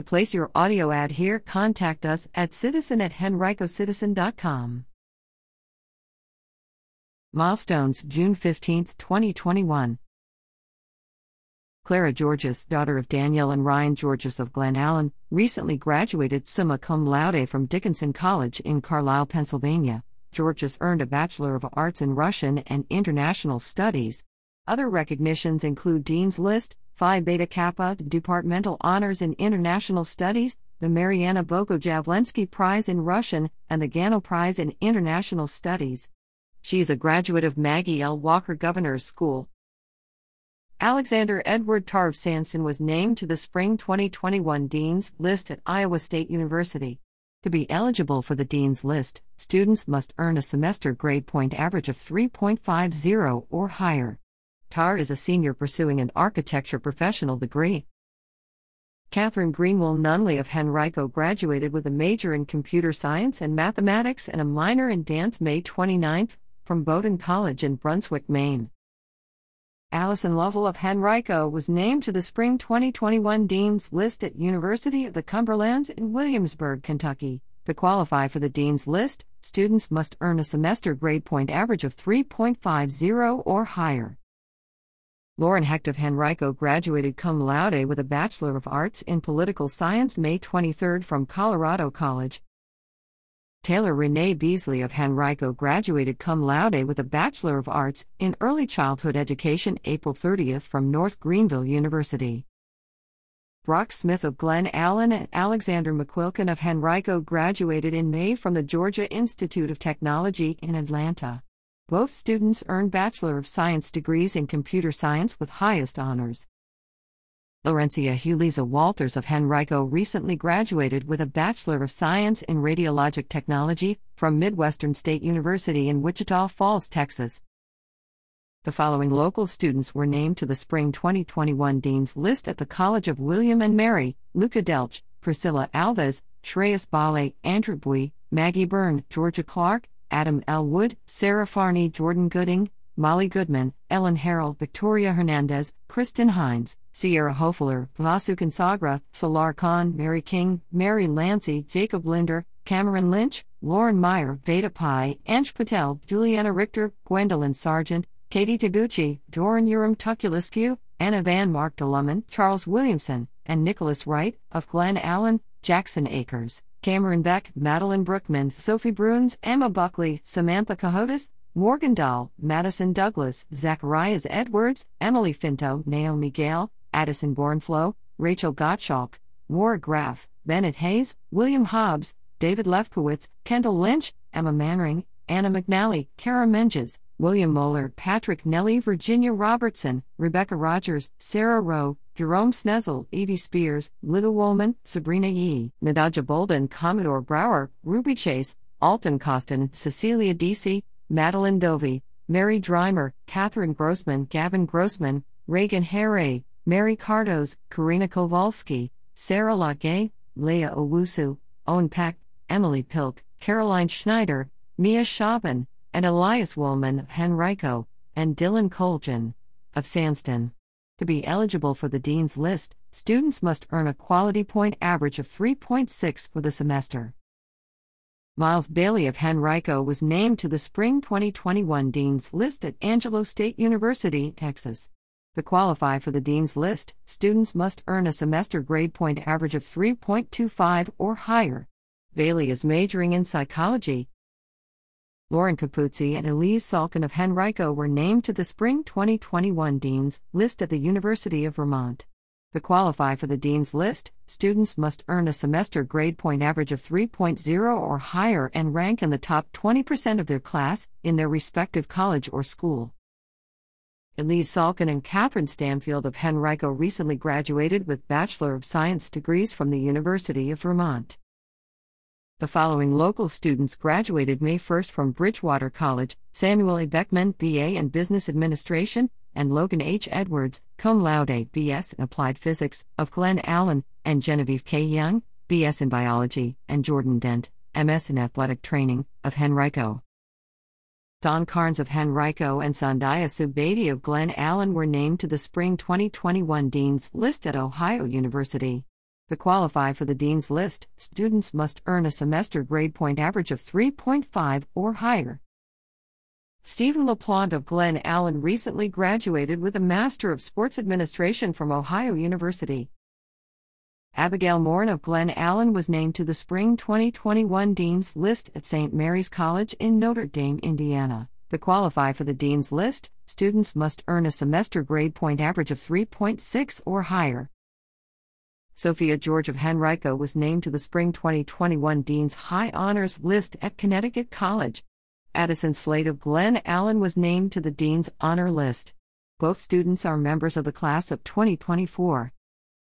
To place your audio ad here, contact us at citizen at henricocitizen.com. Milestones, June 15, 2021. Clara Georges, daughter of Daniel and Ryan Georges of Glen Allen, recently graduated summa cum laude from Dickinson College in Carlisle, Pennsylvania. Georges earned a Bachelor of Arts in Russian and International Studies. Other recognitions include Dean's List, Phi Beta Kappa Departmental Honors in International Studies, the Mariana Bogo-Javlensky Prize in Russian, and the Gano Prize in International Studies. She is a graduate of Maggie L. Walker Governor's School. Alexander Edward Tarv Sanson was named to the Spring 2021 Dean's List at Iowa State University. To be eligible for the Dean's List, students must earn a semester grade point average of 3.50 or higher. Tar is a senior pursuing an architecture professional degree. Catherine Greenwell Nunley of Henrico graduated with a major in computer science and mathematics and a minor in dance May 29 from Bowdoin College in Brunswick, Maine. Allison Lovell of Henrico was named to the Spring 2021 Dean's List at University of the Cumberlands in Williamsburg, Kentucky. To qualify for the Dean's List, students must earn a semester grade point average of 3.50 or higher. Lauren Hecht of Henrico graduated cum laude with a Bachelor of Arts in Political Science May 23 from Colorado College. Taylor Renee Beasley of Henrico graduated cum laude with a Bachelor of Arts in Early Childhood Education April 30 from North Greenville University. Brock Smith of Glen Allen and Alexander McQuilkin of Henrico graduated in May from the Georgia Institute of Technology in Atlanta. Both students earned Bachelor of Science degrees in Computer Science with highest honors. Laurencia Hulisa Walters of Henrico recently graduated with a Bachelor of Science in Radiologic Technology from Midwestern State University in Wichita Falls, Texas. The following local students were named to the Spring 2021 Dean's List at the College of William and Mary Luca Delch, Priscilla Alves, Shreyas Bale, Andrew Bui, Maggie Byrne, Georgia Clark, Adam L. Wood, Sarah Farney, Jordan Gooding, Molly Goodman, Ellen Harrell, Victoria Hernandez, Kristen Hines, Sierra Hofeler, Vasu Consagra, Solar Khan, Mary King, Mary Lancy, Jacob Linder, Cameron Lynch, Lauren Meyer, Veda Pai, Ansh Patel, Juliana Richter, Gwendolyn Sargent, Katie Taguchi, Doran Urim Tukulescu, Anna Van Mark DeLumen, Charles Williamson, and Nicholas Wright, of Glen Allen, Jackson Acres, Cameron Beck, Madeline Brookman, Sophie Bruns, Emma Buckley, Samantha Cahotis, Morgan Dahl, Madison Douglas, Zacharias Edwards, Emily Finto, Naomi Gale, Addison Bornflow, Rachel Gottschalk, Maura Graff, Bennett Hayes, William Hobbs, David Lefkowitz, Kendall Lynch, Emma Mannering, Anna McNally, Kara Menges, William Moeller, Patrick Nelly, Virginia Robertson, Rebecca Rogers, Sarah Rowe, Jerome Snezzle, Evie Spears, Little Woman, Sabrina Yee, Nadaja Bolden, Commodore Brower, Ruby Chase, Alton Costin, Cecilia Deasy, Madeline Dovey, Mary Dreimer, Catherine Grossman, Gavin Grossman, Reagan Harray, Mary Cardos, Karina Kowalski, Sarah Lagay, Leah Owusu, Owen Peck, Emily Pilk, Caroline Schneider, Mia Schaben, and Elias Woolman of Henrico, and Dylan Colgan of Sandston. To be eligible for the Dean's List, students must earn a quality point average of 3.6 for the semester. Miles Bailey of Henrico was named to the Spring 2021 Dean's List at Angelo State University, Texas. To qualify for the Dean's List, students must earn a semester grade point average of 3.25 or higher. Bailey is majoring in psychology. Lauren Capuzzi and Elise Salkin of Henrico were named to the Spring 2021 Dean's List at the University of Vermont. To qualify for the Dean's List, students must earn a semester grade point average of 3.0 or higher and rank in the top 20% of their class in their respective college or school. Elise Salkin and Catherine Stanfield of Henrico recently graduated with Bachelor of Science degrees from the University of Vermont. The following local students graduated May 1 from Bridgewater College Samuel A. Beckman, BA in Business Administration, and Logan H. Edwards, cum laude BS in Applied Physics, of Glen Allen, and Genevieve K. Young, BS in Biology, and Jordan Dent, MS in Athletic Training, of Henrico. Don Carnes of Henrico and Sandhya Subedi of Glen Allen were named to the Spring 2021 Dean's List at Ohio University. To qualify for the Dean's List, students must earn a semester grade point average of 3.5 or higher. Stephen LaPlante of Glen Allen recently graduated with a Master of Sports Administration from Ohio University. Abigail Morin of Glen Allen was named to the Spring 2021 Dean's List at St. Mary's College in Notre Dame, Indiana. To qualify for the Dean's List, students must earn a semester grade point average of 3.6 or higher. Sophia George of Henrico was named to the Spring 2021 Dean's High Honors List at Connecticut College. Addison Slade of Glen Allen was named to the Dean's Honor List. Both students are members of the class of 2024.